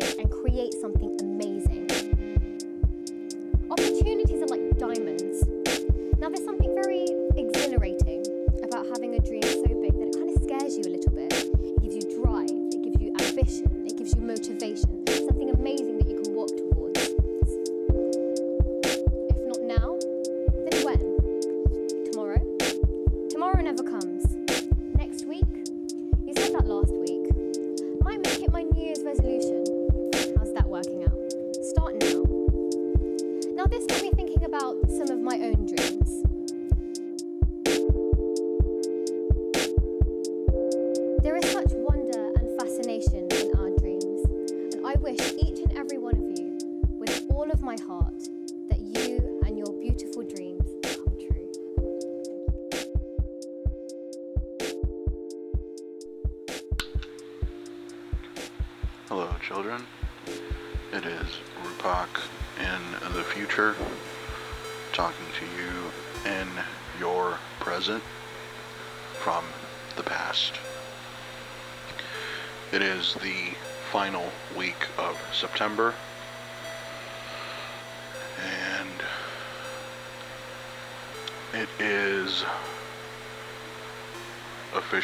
and create something amazing.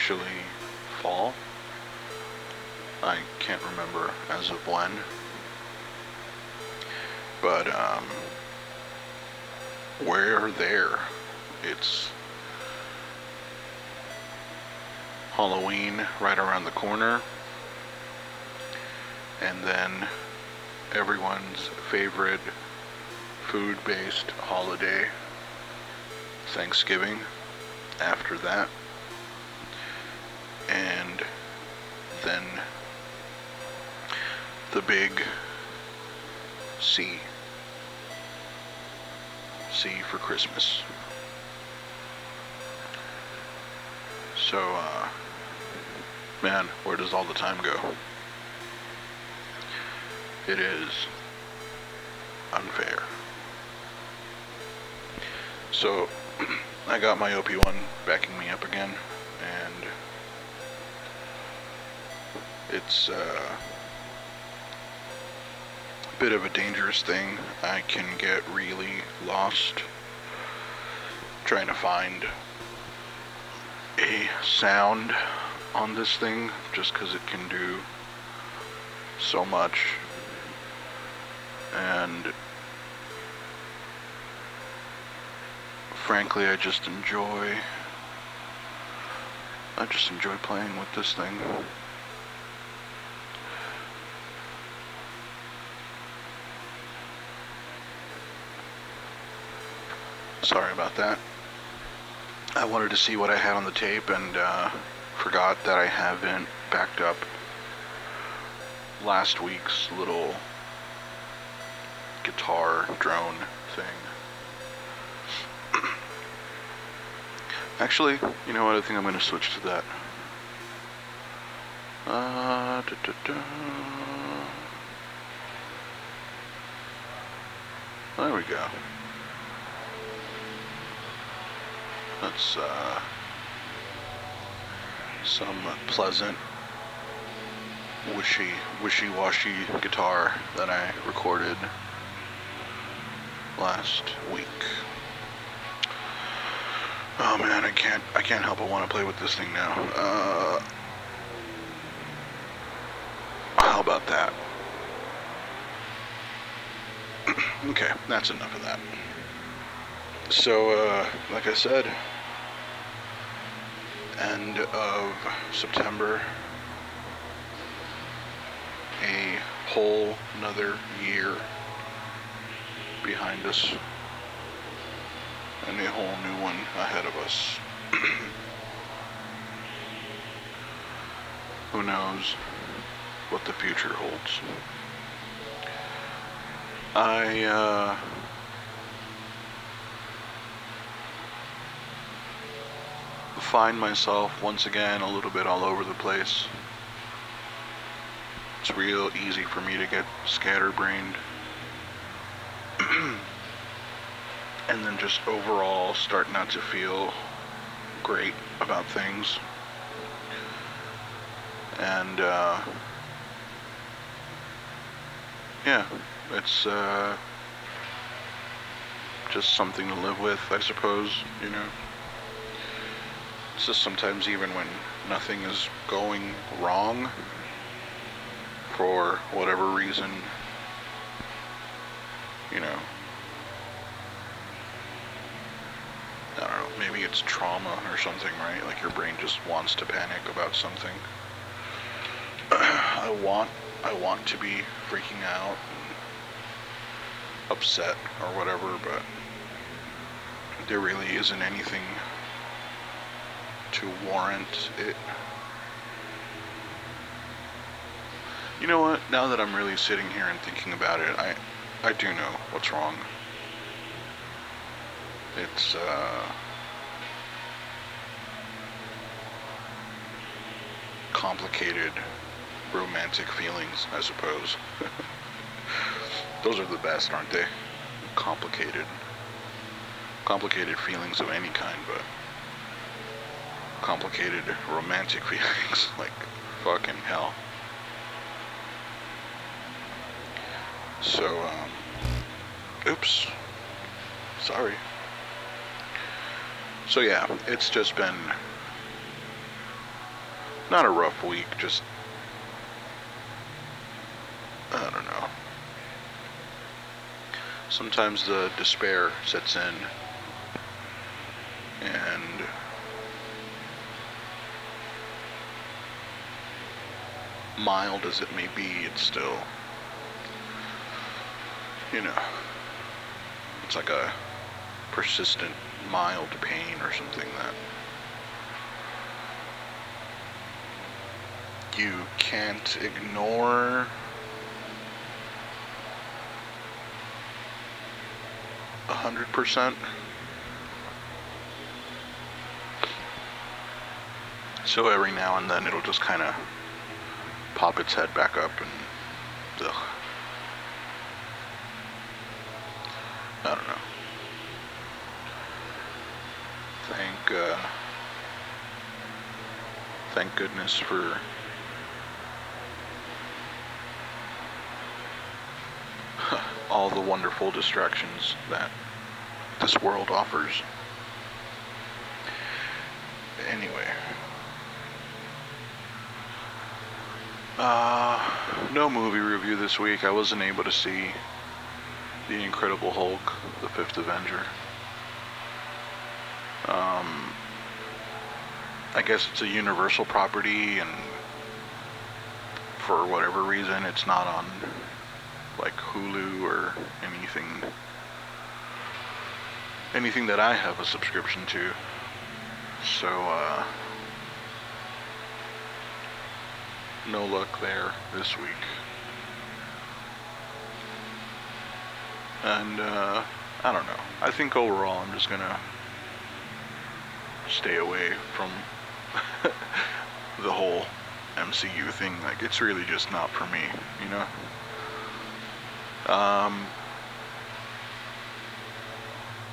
Officially fall. I can't remember as of when. But um we're there. It's Halloween right around the corner. And then everyone's favorite food-based holiday, Thanksgiving, after that. And then the big C. C for Christmas. So, uh, man, where does all the time go? It is unfair. So, I got my OP1 backing me up again, it's uh, a bit of a dangerous thing. I can get really lost trying to find a sound on this thing just because it can do so much. And frankly, I just enjoy. I just enjoy playing with this thing. Sorry about that. I wanted to see what I had on the tape and uh, forgot that I haven't backed up last week's little guitar drone thing. Actually, you know what? I think I'm going to switch to that. Uh, da, da, da. There we go. That's uh, some pleasant, wishy, wishy-washy guitar that I recorded last week. Oh man, I can't, I can't help but want to play with this thing now. Uh, how about that? okay, that's enough of that. So, uh, like I said, end of September, a whole another year behind us, and a whole new one ahead of us. Who knows what the future holds? I, uh, find myself once again a little bit all over the place. It's real easy for me to get scatterbrained. and then just overall start not to feel great about things. And uh, yeah, it's uh, just something to live with, I suppose, you know. It's just sometimes even when nothing is going wrong for whatever reason, you know, I don't know, maybe it's trauma or something, right? Like your brain just wants to panic about something. I want I want to be freaking out upset or whatever, but there really isn't anything to warrant it. You know what? Now that I'm really sitting here and thinking about it, I I do know what's wrong. It's uh complicated romantic feelings, I suppose. Those are the best, aren't they? Complicated. Complicated feelings of any kind, but complicated romantic feelings. like, fucking hell. So, um, oops. Sorry. So, yeah, it's just been not a rough week, just I don't know. Sometimes the despair sets in and mild as it may be, it's still, you know, it's like a persistent mild pain or something that you can't ignore a hundred percent. So every now and then it'll just kind of pop its head back up and ugh. I don't know. Thank uh, thank goodness for all the wonderful distractions that this world offers. Anyway. Uh, no movie review this week. I wasn't able to see The Incredible Hulk, The Fifth Avenger. Um, I guess it's a Universal property, and for whatever reason, it's not on like Hulu or anything anything that I have a subscription to. So uh no luck there this week. And uh I don't know. I think overall I'm just gonna stay away from the whole MCU thing. Like it's really just not for me, you know? Um,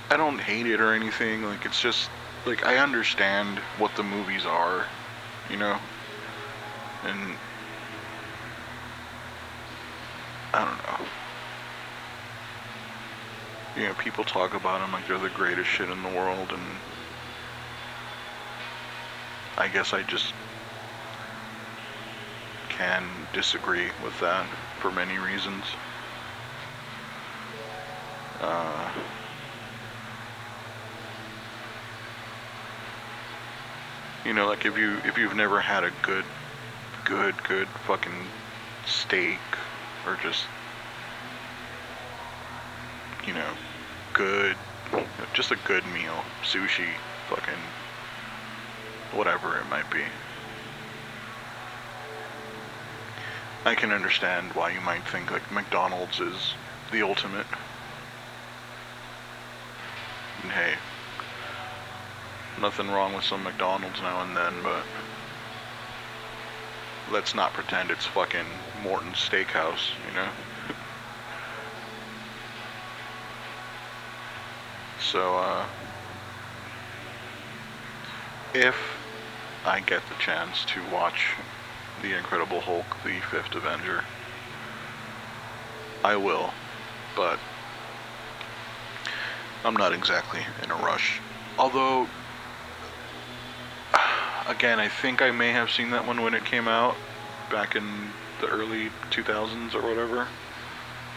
I don't hate it or anything. Like it's just like I understand what the movies are, you know, and I don't know. You know, people talk about them like they're the greatest shit in the world, and I guess I just can disagree with that for many reasons. Uh, you know, like if you if you've never had a good, good, good fucking steak or just you know, good, just a good meal, sushi, fucking whatever it might be. I can understand why you might think like McDonald's is the ultimate and hey, nothing wrong with some McDonald's now and then, but let's not pretend it's fucking Morton's Steakhouse, you know? so, uh, if I get the chance to watch The Incredible Hulk, The Fifth Avenger, I will, but I'm not exactly in a rush. Although, again, I think I may have seen that one when it came out back in the early 2000s or whatever.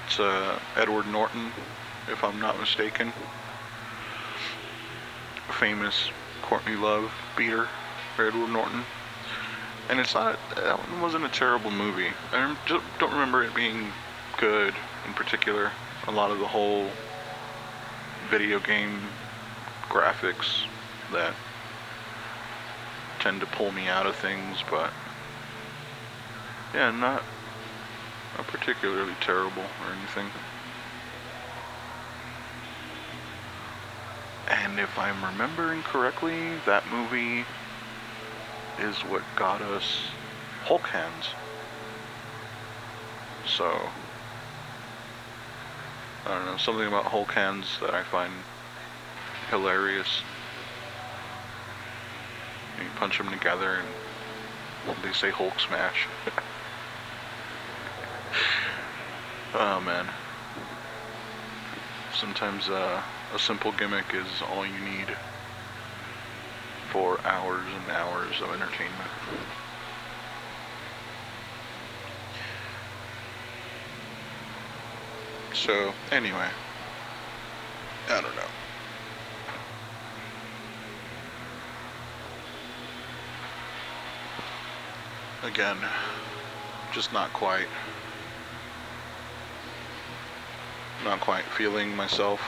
It's uh, Edward Norton, if I'm not mistaken. Famous Courtney Love beater Edward Norton. And it's not, that one wasn't a terrible movie. I just don't remember it being good in particular. A lot of the whole video game graphics that tend to pull me out of things, but yeah, not not particularly terrible or anything. And if I'm remembering correctly, that movie is what got us Hulk hands. So I don't know, something about Hulk hands that I find hilarious. You punch them together and they say Hulk smash. oh man. Sometimes uh, a simple gimmick is all you need for hours and hours of entertainment. So, anyway, I don't know. Again, just not quite, not quite feeling myself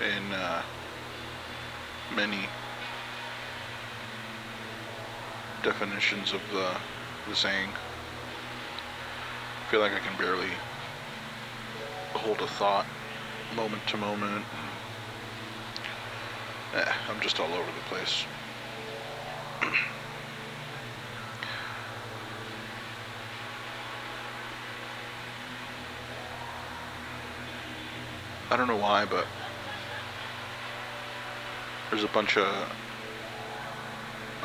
in uh, many definitions of the, the saying feel like I can barely hold a thought moment to moment. Eh, I'm just all over the place. I don't know why, but there's a bunch of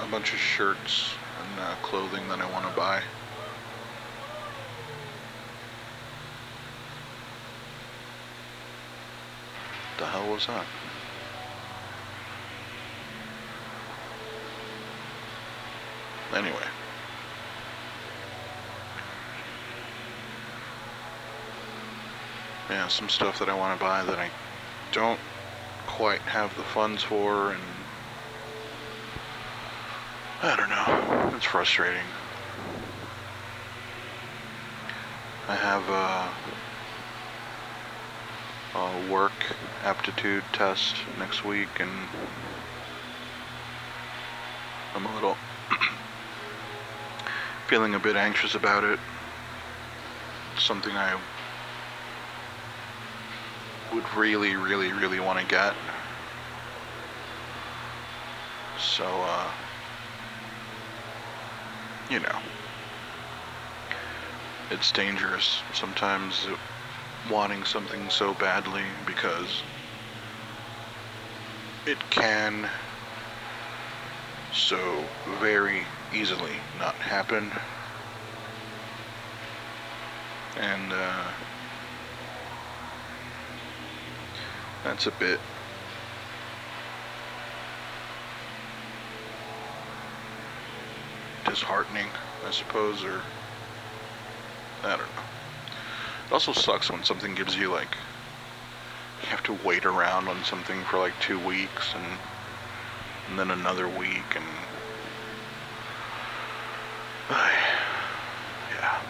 a bunch of shirts and uh, clothing that I want to buy. the hell was that? Anyway. Yeah, some stuff that I want to buy that I don't quite have the funds for and I don't know. It's frustrating. I have a, uh, work aptitude test next week, and I'm a little feeling a bit anxious about it. It's something I would really, really, really want to get. So, uh, you know, it's dangerous. Sometimes wanting something so badly because it can so very easily not happen. And uh, that's a bit disheartening, I suppose, or I don't know. It also sucks when something gives you like you have to wait around on something for like two weeks and and then another week and yeah.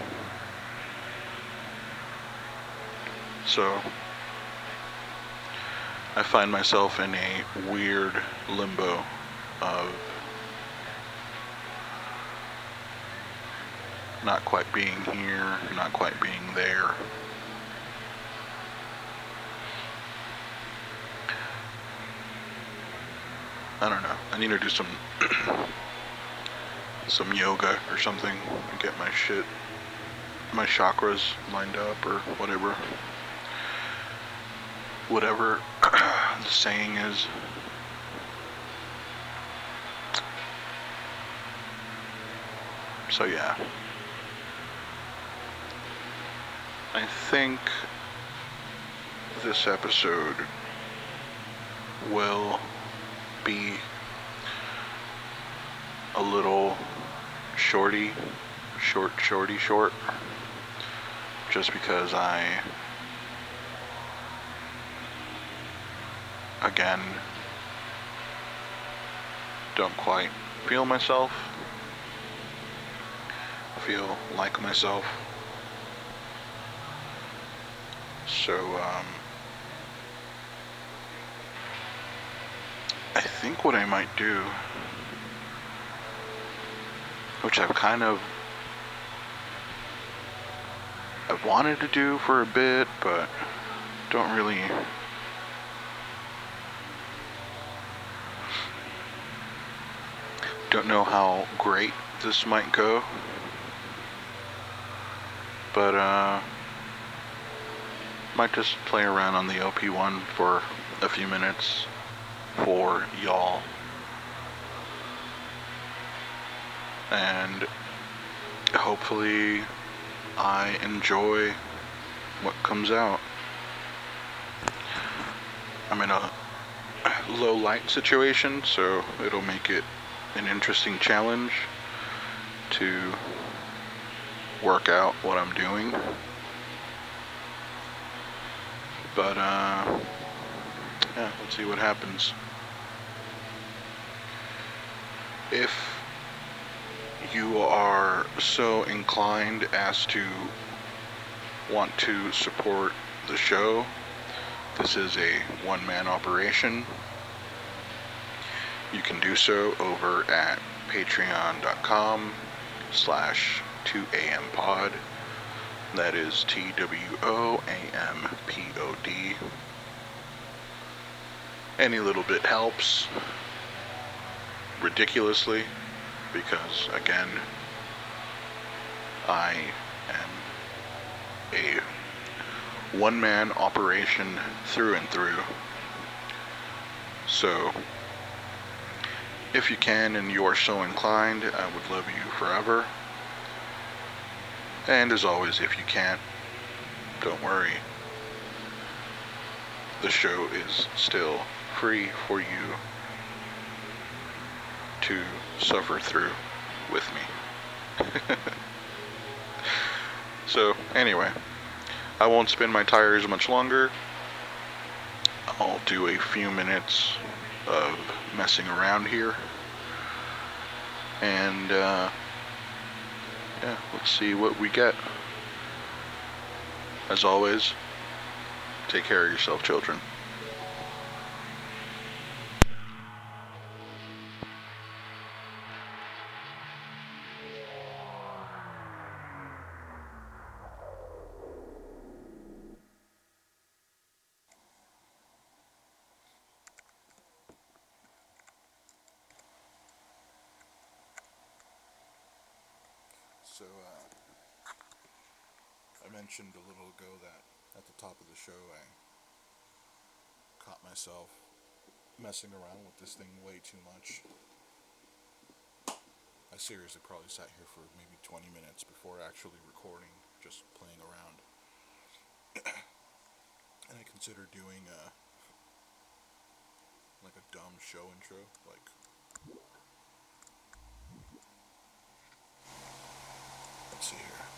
So I find myself in a weird limbo of not quite being here, not quite being there. I don't know. I need to do some some yoga or something and get my shit my chakras lined up or whatever. Whatever the saying is. So yeah. I think this episode will be a little shorty, short, shorty, short, just because I, again, don't quite feel myself, feel like myself. So, um, I think what I might do, which I've kind of I've wanted to do for a bit, but don't really don't know how great this might go. But uh might just play around on the OP1 for a few minutes for y'all. And hopefully I enjoy what comes out. I'm in a low light situation, so it'll make it an interesting challenge to work out what I'm doing. But, uh, yeah, let's see what happens. If you are so inclined as to want to support the show, this is a one man operation. You can do so over at patreon.com slash 2am pod. That is T W O A M P O D. Any little bit helps ridiculously because, again, I am a one man operation through and through. So, if you can and you are so inclined, I would love you forever. And as always, if you can't, don't worry. The show is still free for you to suffer through with me. so, anyway, I won't spin my tires much longer. I'll do a few minutes of messing around here. And, uh, yeah, let's see what we get. As always, take care of yourself, children. So, uh, I mentioned a little ago that at the top of the show I caught myself messing around with this thing way too much. I seriously probably sat here for maybe 20 minutes before actually recording, just playing around. and I consider doing a, like a dumb show intro, like Here.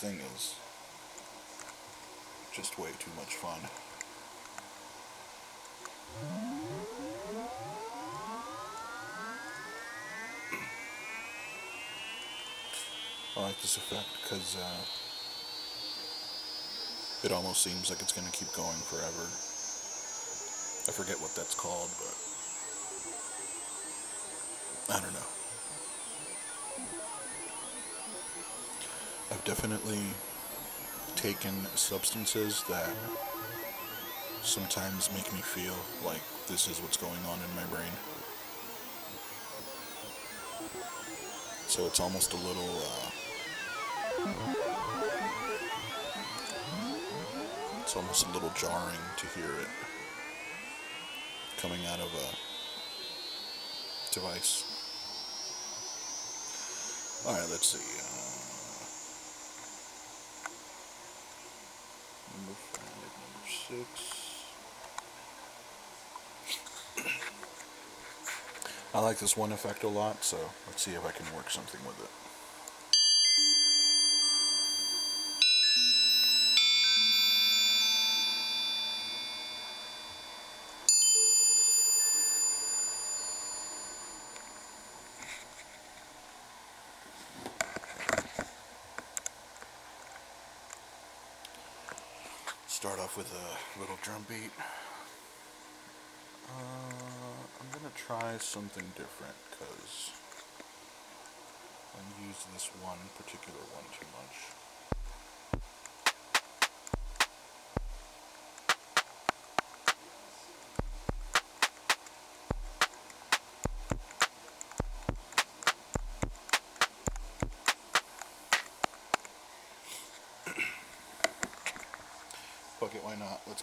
Thing is just way too much fun. I like this effect because uh, It almost seems like it's going to keep going forever. I forget what that's called, but I don't know. Definitely taken substances that sometimes make me feel like this is what's going on in my brain. So it's almost a little. Uh, it's almost a little jarring to hear it coming out of a device. Alright, let's see. Uh, six. I like this one effect a lot, so let's see if I can work something with it. Start off with a little drum beat. Uh, I'm gonna try something different because I use this one particular one too much.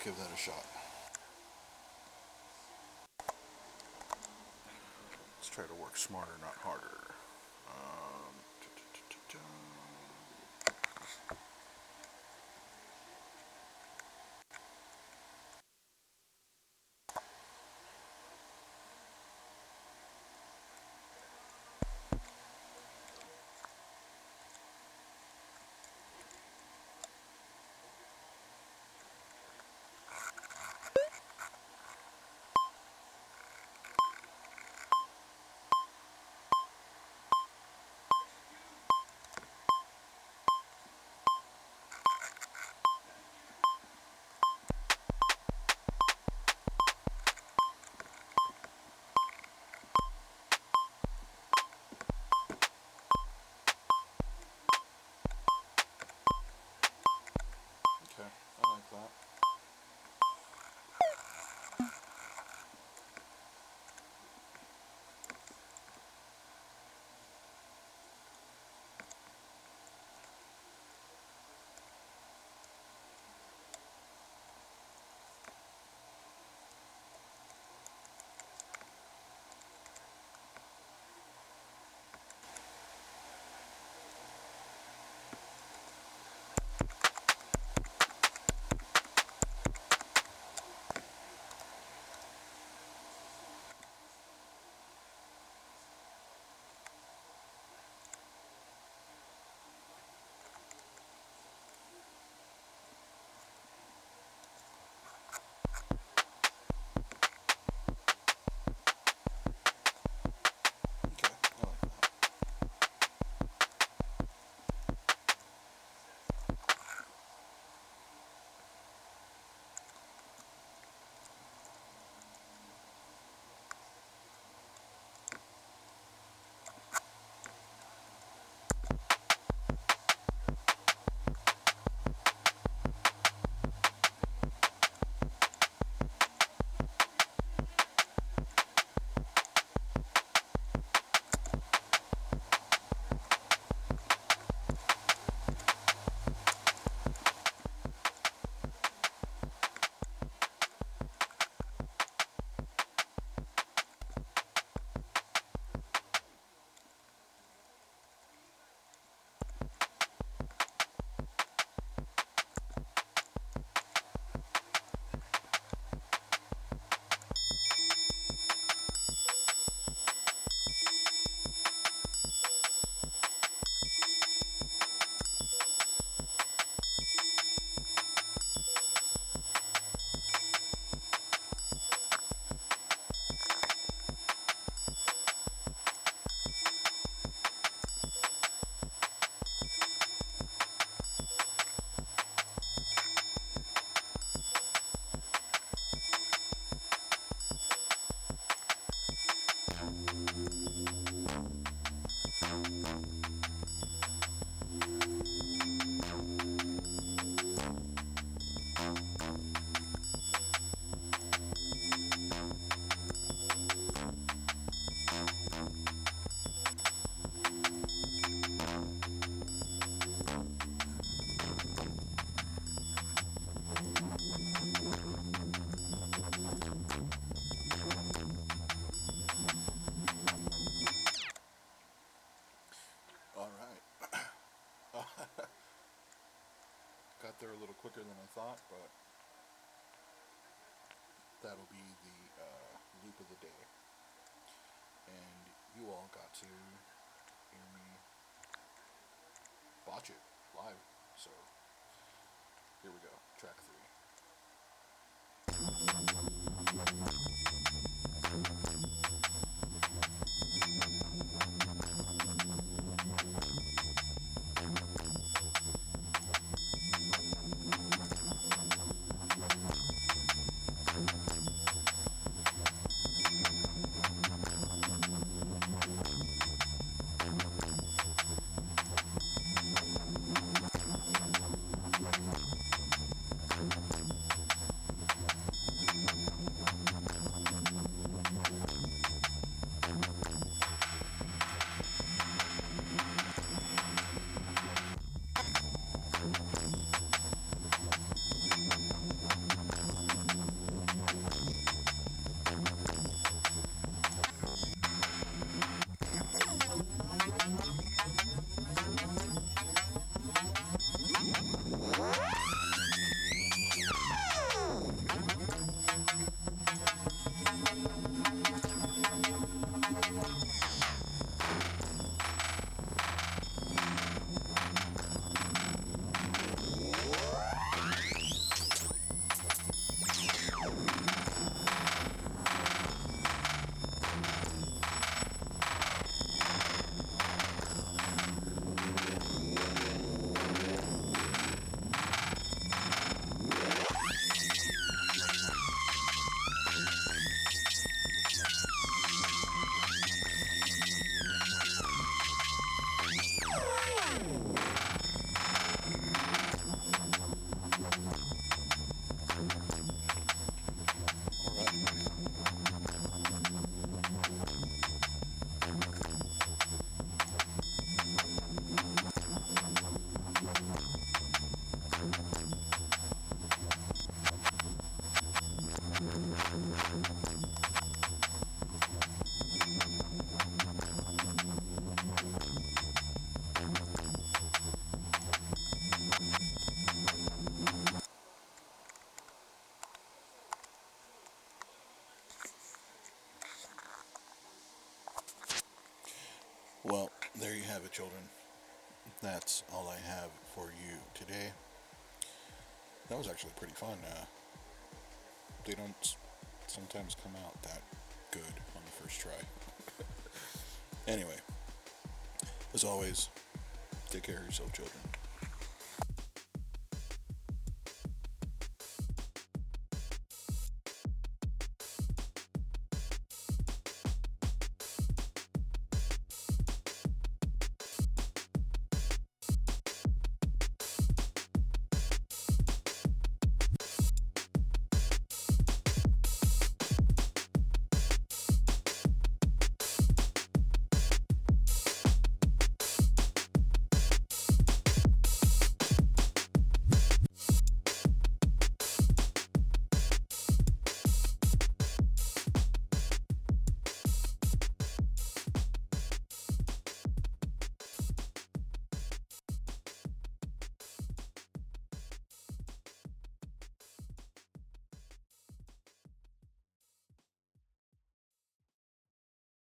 Give that a shot. Let's try to work smarter, not harder. Got to hear me watch it live. So here we go, track three. That was actually pretty fun. Uh, they don't sometimes come out that good on the first try. anyway, as always, take care of yourself, children.